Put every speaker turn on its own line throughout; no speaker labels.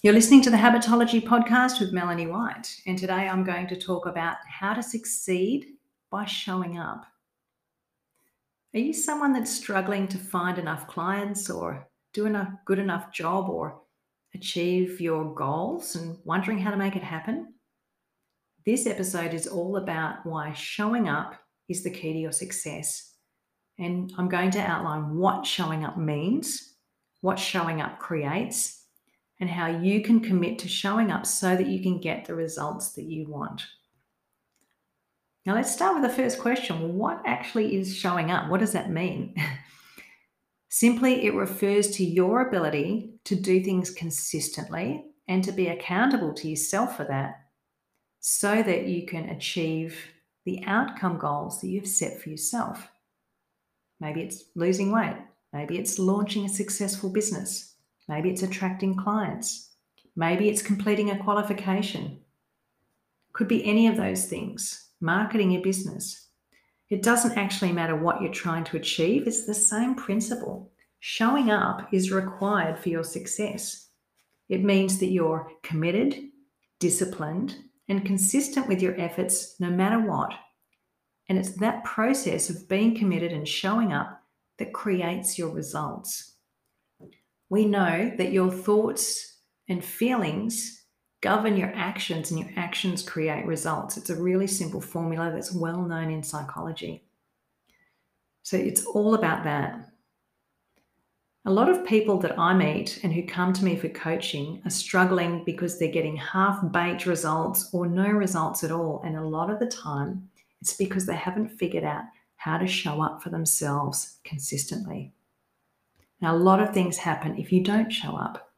You're listening to the Habitology podcast with Melanie White, and today I'm going to talk about how to succeed by showing up. Are you someone that's struggling to find enough clients or do a good enough job or achieve your goals and wondering how to make it happen? This episode is all about why showing up is the key to your success. And I'm going to outline what showing up means, what showing up creates, and how you can commit to showing up so that you can get the results that you want. Now, let's start with the first question what actually is showing up? What does that mean? Simply, it refers to your ability to do things consistently and to be accountable to yourself for that so that you can achieve the outcome goals that you've set for yourself. Maybe it's losing weight, maybe it's launching a successful business, Maybe it's attracting clients. Maybe it's completing a qualification. Could be any of those things. Marketing your business. It doesn't actually matter what you're trying to achieve, it's the same principle. Showing up is required for your success. It means that you're committed, disciplined, and consistent with your efforts no matter what. And it's that process of being committed and showing up that creates your results we know that your thoughts and feelings govern your actions and your actions create results. It's a really simple formula that's well known in psychology. So it's all about that. A lot of people that I meet and who come to me for coaching are struggling because they're getting half baked results or no results at all. And a lot of the time, it's because they haven't figured out how to show up for themselves consistently. Now, a lot of things happen if you don't show up.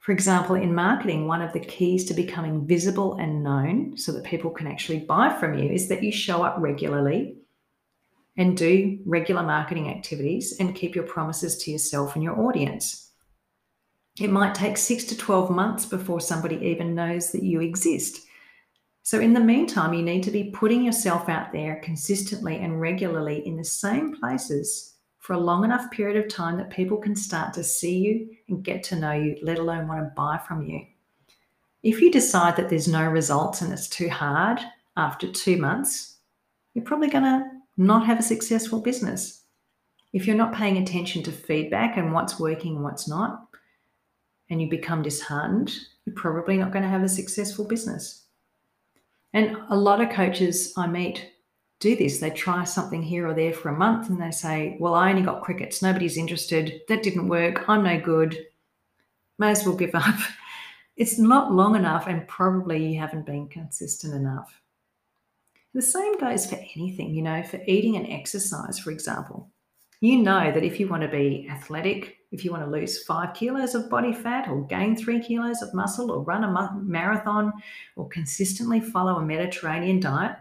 For example, in marketing, one of the keys to becoming visible and known so that people can actually buy from you is that you show up regularly and do regular marketing activities and keep your promises to yourself and your audience. It might take six to 12 months before somebody even knows that you exist. So, in the meantime, you need to be putting yourself out there consistently and regularly in the same places for a long enough period of time that people can start to see you and get to know you, let alone want to buy from you. If you decide that there's no results and it's too hard after two months, you're probably going to not have a successful business. If you're not paying attention to feedback and what's working and what's not, and you become disheartened, you're probably not going to have a successful business. And a lot of coaches I meet do this. They try something here or there for a month and they say, Well, I only got crickets. Nobody's interested. That didn't work. I'm no good. May as well give up. It's not long enough, and probably you haven't been consistent enough. The same goes for anything, you know, for eating and exercise, for example. You know that if you want to be athletic, if you want to lose five kilos of body fat or gain three kilos of muscle or run a marathon or consistently follow a Mediterranean diet,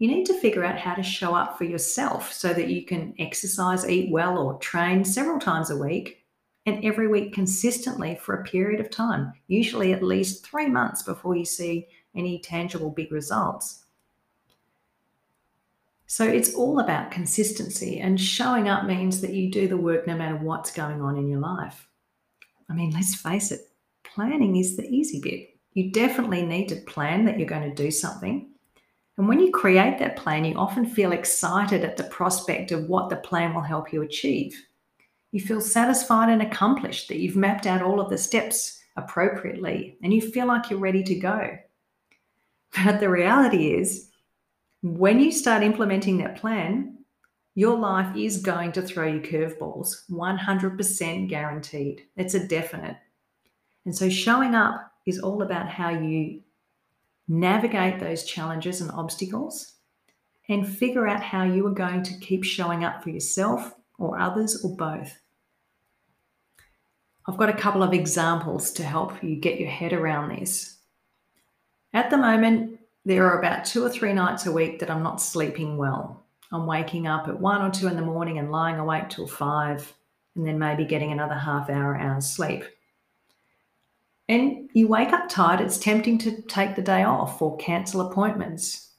you need to figure out how to show up for yourself so that you can exercise, eat well, or train several times a week and every week consistently for a period of time, usually at least three months before you see any tangible big results. So it's all about consistency, and showing up means that you do the work no matter what's going on in your life. I mean, let's face it, planning is the easy bit. You definitely need to plan that you're going to do something and when you create that plan, you often feel excited at the prospect of what the plan will help you achieve. You feel satisfied and accomplished that you've mapped out all of the steps appropriately and you feel like you're ready to go. But the reality is, when you start implementing that plan, your life is going to throw you curveballs, 100% guaranteed. It's a definite. And so showing up is all about how you navigate those challenges and obstacles, and figure out how you are going to keep showing up for yourself or others or both. I've got a couple of examples to help you get your head around this. At the moment, there are about two or three nights a week that I'm not sleeping well. I'm waking up at one or two in the morning and lying awake till five, and then maybe getting another half hour, hour's sleep and you wake up tired, it's tempting to take the day off or cancel appointments.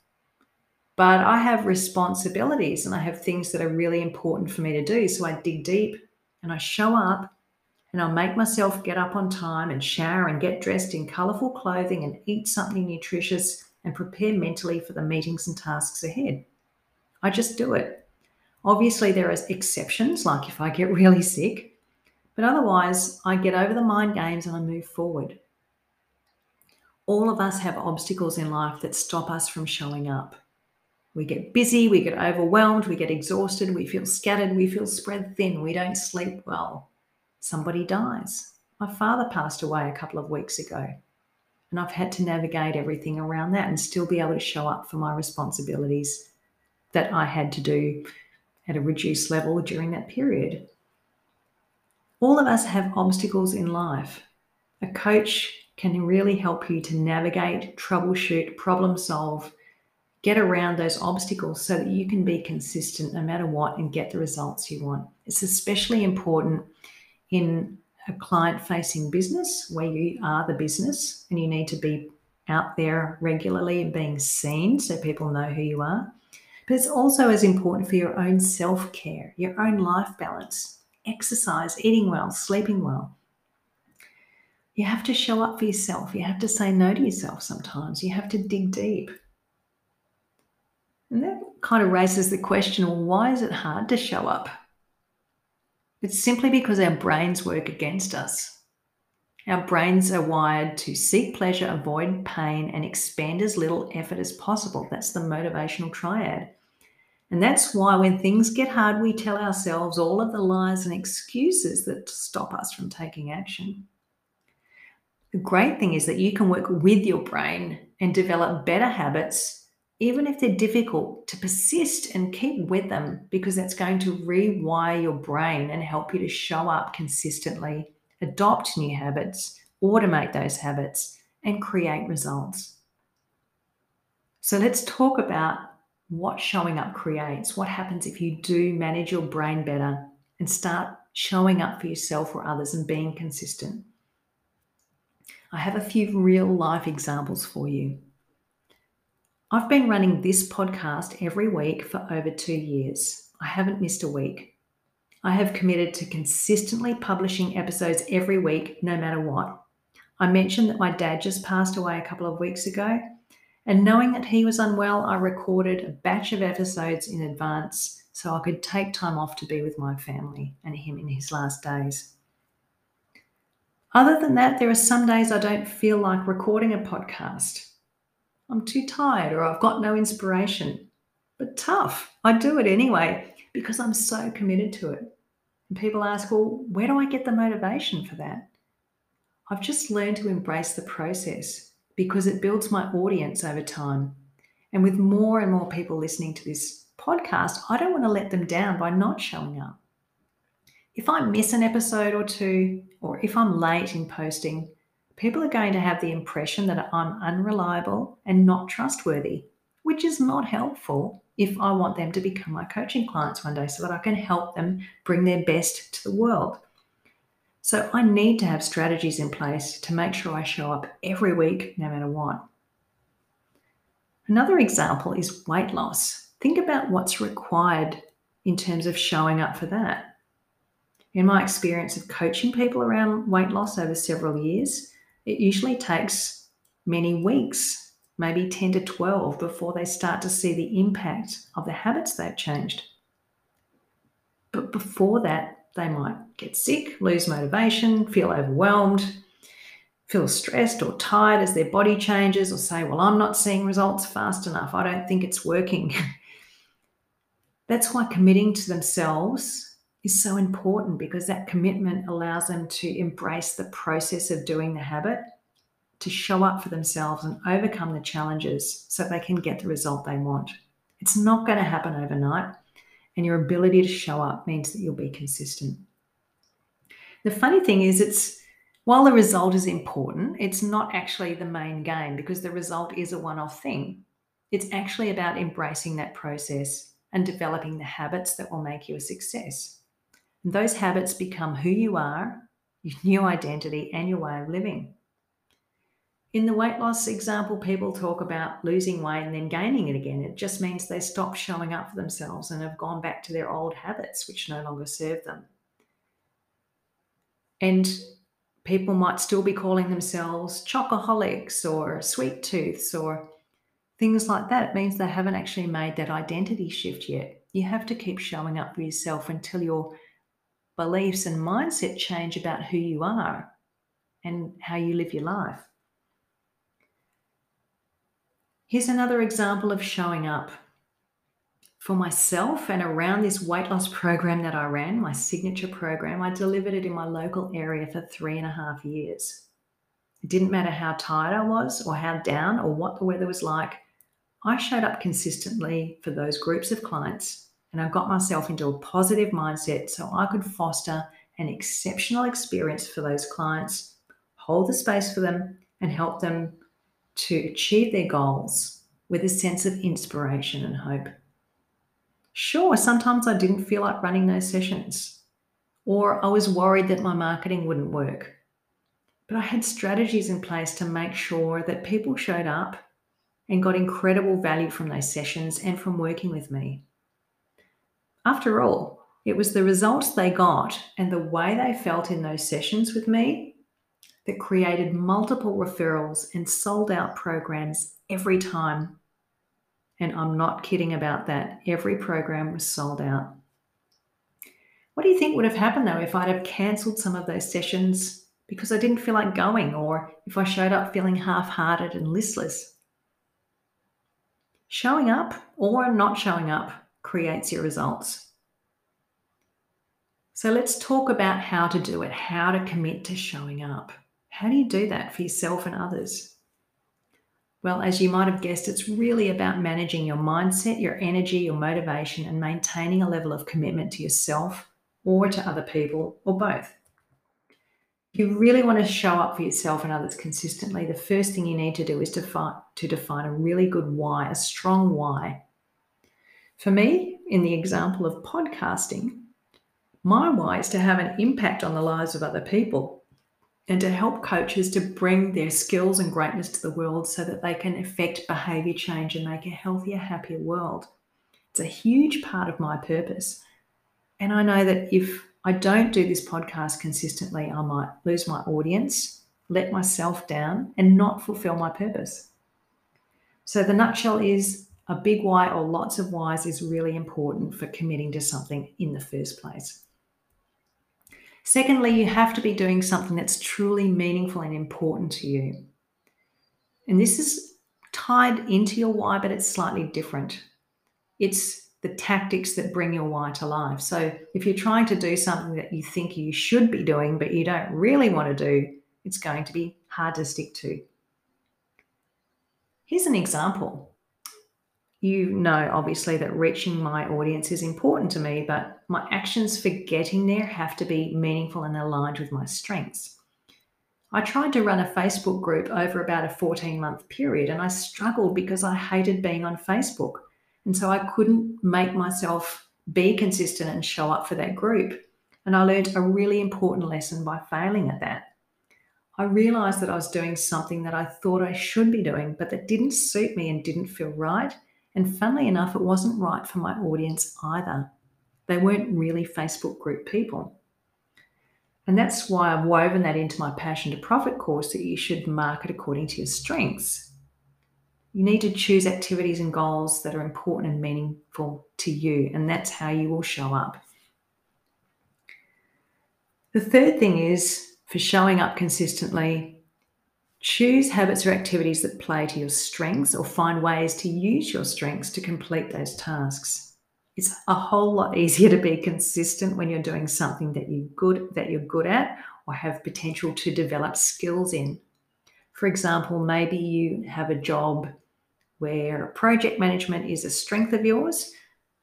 But I have responsibilities and I have things that are really important for me to do. So I dig deep and I show up and I'll make myself get up on time and shower and get dressed in colourful clothing and eat something nutritious and prepare mentally for the meetings and tasks ahead. I just do it. Obviously, there are exceptions, like if I get really sick, but otherwise, I get over the mind games and I move forward. All of us have obstacles in life that stop us from showing up. We get busy, we get overwhelmed, we get exhausted, we feel scattered, we feel spread thin, we don't sleep well. Somebody dies. My father passed away a couple of weeks ago, and I've had to navigate everything around that and still be able to show up for my responsibilities that I had to do at a reduced level during that period. All of us have obstacles in life. A coach can really help you to navigate, troubleshoot, problem solve, get around those obstacles so that you can be consistent no matter what and get the results you want. It's especially important in a client facing business where you are the business and you need to be out there regularly and being seen so people know who you are. But it's also as important for your own self care, your own life balance, exercise, eating well, sleeping well. You have to show up for yourself. You have to say no to yourself sometimes. You have to dig deep. And that kind of raises the question well, why is it hard to show up? It's simply because our brains work against us. Our brains are wired to seek pleasure, avoid pain, and expend as little effort as possible. That's the motivational triad. And that's why when things get hard, we tell ourselves all of the lies and excuses that stop us from taking action. The great thing is that you can work with your brain and develop better habits even if they're difficult, to persist and keep with them because that's going to rewire your brain and help you to show up consistently, adopt new habits, automate those habits, and create results. So let's talk about what showing up creates. What happens if you do manage your brain better and start showing up for yourself or others and being consistent? I have a few real life examples for you. I've been running this podcast every week for over two years. I haven't missed a week. I have committed to consistently publishing episodes every week, no matter what. I mentioned that my dad just passed away a couple of weeks ago, and knowing that he was unwell, I recorded a batch of episodes in advance so I could take time off to be with my family and him in his last days. Other than that, there are some days I don't feel like recording a podcast. I'm too tired or I've got no inspiration. But tough. I do it anyway because I'm so committed to it. And people ask, well, where do I get the motivation for that? I've just learned to embrace the process because it builds my audience over time. And with more and more people listening to this podcast, I don't want to let them down by not showing up. If I miss an episode or two, or if I'm late in posting, people are going to have the impression that I'm unreliable and not trustworthy, which is not helpful if I want them to become my coaching clients one day so that I can help them bring their best to the world. So I need to have strategies in place to make sure I show up every week, no matter what. Another example is weight loss. Think about what's required in terms of showing up for that. In my experience of coaching people around weight loss over several years, it usually takes many weeks, maybe 10 to 12, before they start to see the impact of the habits they've changed. But before that, they might get sick, lose motivation, feel overwhelmed, feel stressed or tired as their body changes, or say, Well, I'm not seeing results fast enough. I don't think it's working. That's why committing to themselves is so important because that commitment allows them to embrace the process of doing the habit, to show up for themselves and overcome the challenges so they can get the result they want. It's not going to happen overnight, and your ability to show up means that you'll be consistent. The funny thing is, it's while the result is important, it's not actually the main game because the result is a one off thing. It's actually about embracing that process and developing the habits that will make you a success. And those habits become who you are, your new identity, and your way of living. In the weight loss example, people talk about losing weight and then gaining it again. It just means they stop showing up for themselves and have gone back to their old habits, which no longer serve them. And people might still be calling themselves chocoholics or sweet tooths or things like that. It means they haven't actually made that identity shift yet. You have to keep showing up for yourself until your beliefs and mindset change about who you are and how you live your life. Here's another example of showing up. For myself and around this weight loss program that I ran, my signature program, I delivered it in my local area for three and a half years. It didn't matter how tired I was or how down or what the weather was like. I showed up consistently for those groups of clients and I got myself into a positive mindset so I could foster an exceptional experience for those clients, hold the space for them, and help them to achieve their goals with a sense of inspiration and hope. Sure, sometimes I didn't feel like running those sessions, or I was worried that my marketing wouldn't work. But I had strategies in place to make sure that people showed up and got incredible value from those sessions and from working with me. After all, it was the results they got and the way they felt in those sessions with me that created multiple referrals and sold out programs every time. And I'm not kidding about that. Every program was sold out. What do you think would have happened though if I'd have cancelled some of those sessions because I didn't feel like going, or if I showed up feeling half hearted and listless? Showing up or not showing up creates your results. So let's talk about how to do it, how to commit to showing up. How do you do that for yourself and others? Well, as you might have guessed, it's really about managing your mindset, your energy, your motivation, and maintaining a level of commitment to yourself or to other people or both. If you really want to show up for yourself and others consistently, the first thing you need to do is to, to define a really good why, a strong why. For me, in the example of podcasting, my why is to have an impact on the lives of other people and to help coaches to bring their skills and greatness to the world so that they can affect behavior change and make a healthier, happier world. It's a huge part of my purpose. And I know that if I don't do this podcast consistently, I might lose my audience, let myself down, and not fulfill my purpose. So the nutshell is a big why or lots of whys is really important for committing to something in the first place. Secondly, you have to be doing something that's truly meaningful and important to you. And this is tied into your why, but it's slightly different. It's the tactics that bring your why to life. So if you're trying to do something that you think you should be doing, but you don't really want to do, it's going to be hard to stick to. Here's an example you know, obviously, that reaching my audience is important to me, but my actions for getting there have to be meaningful and aligned with my strengths. I tried to run a Facebook group over about a 14 month period and I struggled because I hated being on Facebook. And so I couldn't make myself be consistent and show up for that group. And I learned a really important lesson by failing at that. I realized that I was doing something that I thought I should be doing, but that didn't suit me and didn't feel right. And funnily enough, it wasn't right for my audience either. They weren't really Facebook group people. And that's why I've woven that into my Passion to Profit course that you should market according to your strengths. You need to choose activities and goals that are important and meaningful to you, and that's how you will show up. The third thing is for showing up consistently, Choose habits or activities that play to your strengths or find ways to use your strengths to complete those tasks. It's a whole lot easier to be consistent when you're doing something that you good that you're good at or have potential to develop skills in. For example, maybe you have a job where project management is a strength of yours.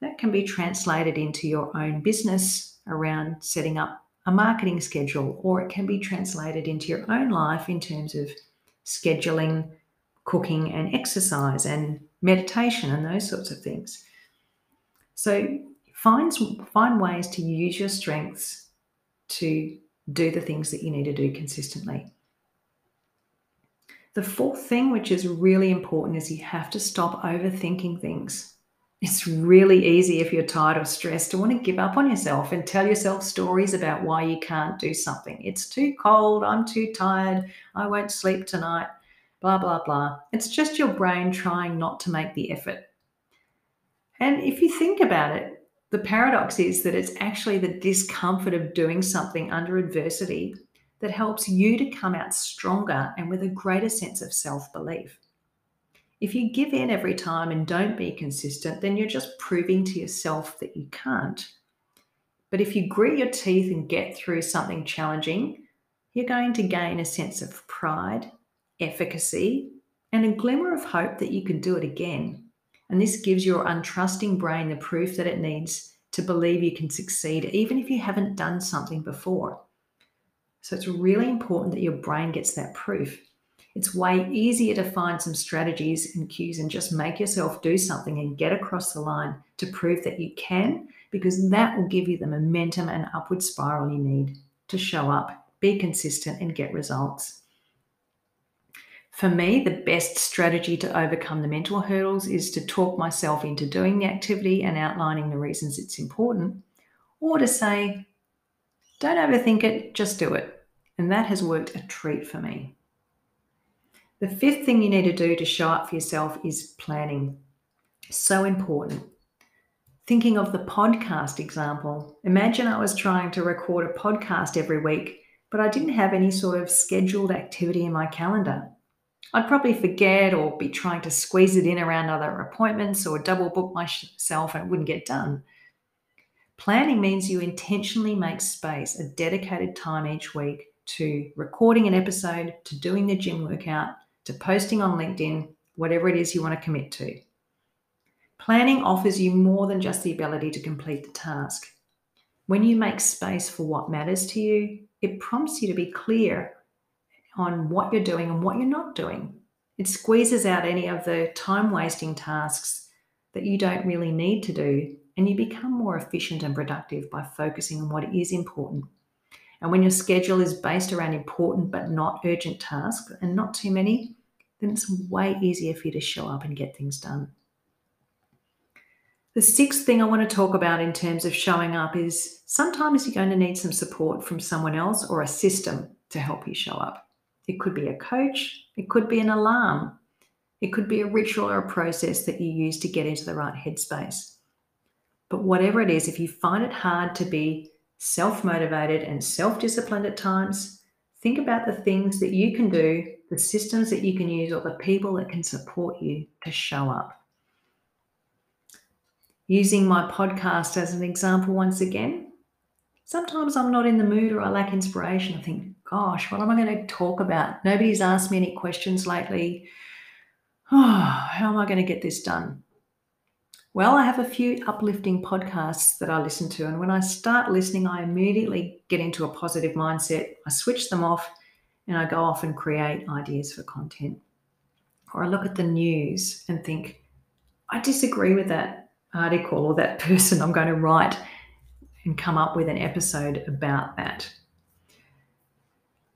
That can be translated into your own business around setting up a marketing schedule, or it can be translated into your own life in terms of scheduling, cooking, and exercise and meditation and those sorts of things. So find, find ways to use your strengths to do the things that you need to do consistently. The fourth thing, which is really important, is you have to stop overthinking things. It's really easy if you're tired or stressed to want to give up on yourself and tell yourself stories about why you can't do something. It's too cold, I'm too tired, I won't sleep tonight, blah, blah, blah. It's just your brain trying not to make the effort. And if you think about it, the paradox is that it's actually the discomfort of doing something under adversity that helps you to come out stronger and with a greater sense of self belief. If you give in every time and don't be consistent, then you're just proving to yourself that you can't. But if you grit your teeth and get through something challenging, you're going to gain a sense of pride, efficacy, and a glimmer of hope that you can do it again. And this gives your untrusting brain the proof that it needs to believe you can succeed, even if you haven't done something before. So it's really important that your brain gets that proof. It's way easier to find some strategies and cues and just make yourself do something and get across the line to prove that you can, because that will give you the momentum and upward spiral you need to show up, be consistent, and get results. For me, the best strategy to overcome the mental hurdles is to talk myself into doing the activity and outlining the reasons it's important, or to say, don't overthink it, just do it. And that has worked a treat for me. The fifth thing you need to do to show up for yourself is planning. So important. Thinking of the podcast example, imagine I was trying to record a podcast every week, but I didn't have any sort of scheduled activity in my calendar. I'd probably forget or be trying to squeeze it in around other appointments or double book myself and it wouldn't get done. Planning means you intentionally make space, a dedicated time each week to recording an episode, to doing the gym workout, to posting on LinkedIn, whatever it is you want to commit to. Planning offers you more than just the ability to complete the task. When you make space for what matters to you, it prompts you to be clear on what you're doing and what you're not doing. It squeezes out any of the time wasting tasks that you don't really need to do, and you become more efficient and productive by focusing on what is important. And when your schedule is based around important but not urgent tasks and not too many, then it's way easier for you to show up and get things done. The sixth thing I want to talk about in terms of showing up is sometimes you're going to need some support from someone else or a system to help you show up. It could be a coach, it could be an alarm, it could be a ritual or a process that you use to get into the right headspace. But whatever it is, if you find it hard to be self motivated and self disciplined at times, think about the things that you can do the systems that you can use, or the people that can support you to show up. Using my podcast as an example once again, sometimes I'm not in the mood or I lack inspiration. I think, gosh, what am I going to talk about? Nobody's asked me any questions lately. Oh, how am I going to get this done? Well, I have a few uplifting podcasts that I listen to, and when I start listening, I immediately get into a positive mindset. I switch them off and I go off and create ideas for content. Or I look at the news and think, I disagree with that article or that person. I'm going to write and come up with an episode about that.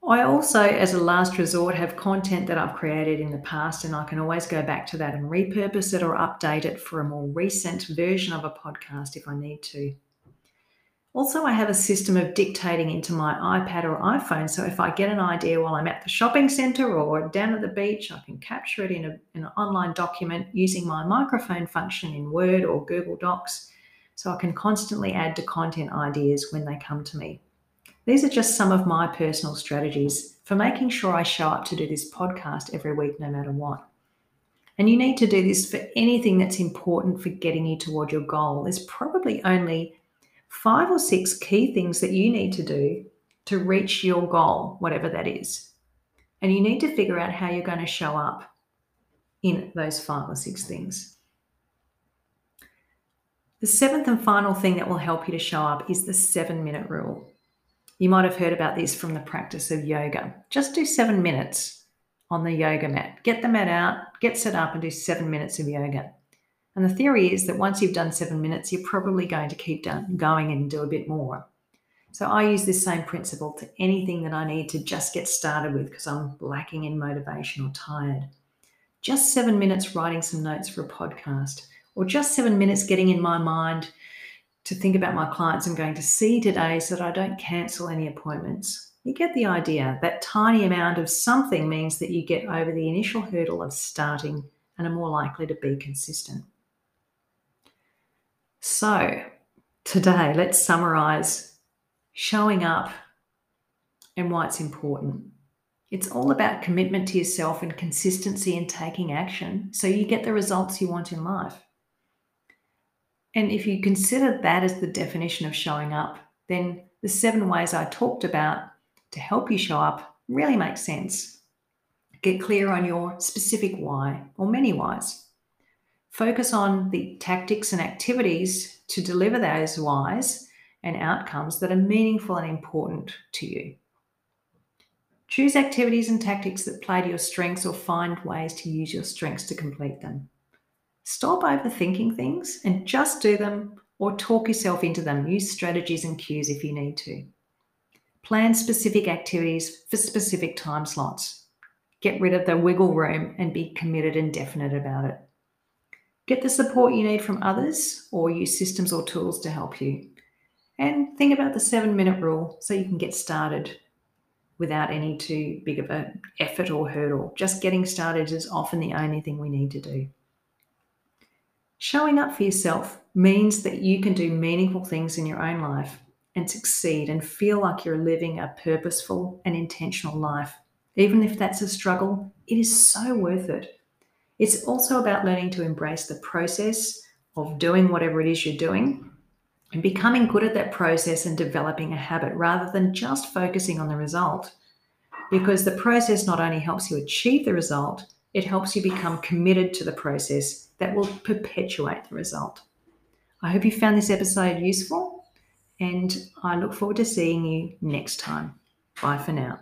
I also, as a last resort, have content that I've created in the past, and I can always go back to that and repurpose it or update it for a more recent version of a podcast if I need to. Also, I have a system of dictating into my iPad or iPhone. So if I get an idea while I'm at the shopping center or down at the beach, I can capture it in, a, in an online document using my microphone function in Word or Google Docs. So I can constantly add to content ideas when they come to me. These are just some of my personal strategies for making sure I show up to do this podcast every week, no matter what. And you need to do this for anything that's important for getting you toward your goal. There's probably only five or six key things that you need to do to reach your goal, whatever that is. And you need to figure out how you're going to show up in those five or six things. The seventh and final thing that will help you to show up is the seven minute rule. You might have heard about this from the practice of yoga. Just do seven minutes on the yoga mat. Get the mat out, get set up, and do seven minutes of yoga. And the theory is that once you've done seven minutes, you're probably going to keep going and do a bit more. So I use this same principle to anything that I need to just get started with because I'm lacking in motivation or tired. Just seven minutes writing some notes for a podcast or just seven minutes getting in my mind to think about my clients I'm going to see today so that I don't cancel any appointments. You get the idea. That tiny amount of something means that you get over the initial hurdle of starting and are more likely to be consistent. So, today, let's summarize showing up and why it's important. It's all about commitment to yourself and consistency in taking action so you get the results you want in life. And if you consider that as the definition of showing up, then the seven ways I talked about to help you show up really make sense. Get clear on your specific why or many whys. Focus on the tactics and activities to deliver those whys and outcomes that are meaningful and important to you. Choose activities and tactics that play to your strengths or find ways to use your strengths to complete them. Stop overthinking things and just do them or talk yourself into them. Use strategies and cues if you need to. Plan specific activities for specific time slots. Get rid of the wiggle room and be committed and definite about it. Get the support you need from others or use systems or tools to help you. And think about the seven minute rule so you can get started without any too big of an effort or hurdle. Just getting started is often the only thing we need to do. Showing up for yourself means that you can do meaningful things in your own life and succeed and feel like you're living a purposeful and intentional life. Even if that's a struggle, it is so worth it. It's also about learning to embrace the process of doing whatever it is you're doing and becoming good at that process and developing a habit rather than just focusing on the result. Because the process not only helps you achieve the result, it helps you become committed to the process that will perpetuate the result. I hope you found this episode useful and I look forward to seeing you next time. Bye for now.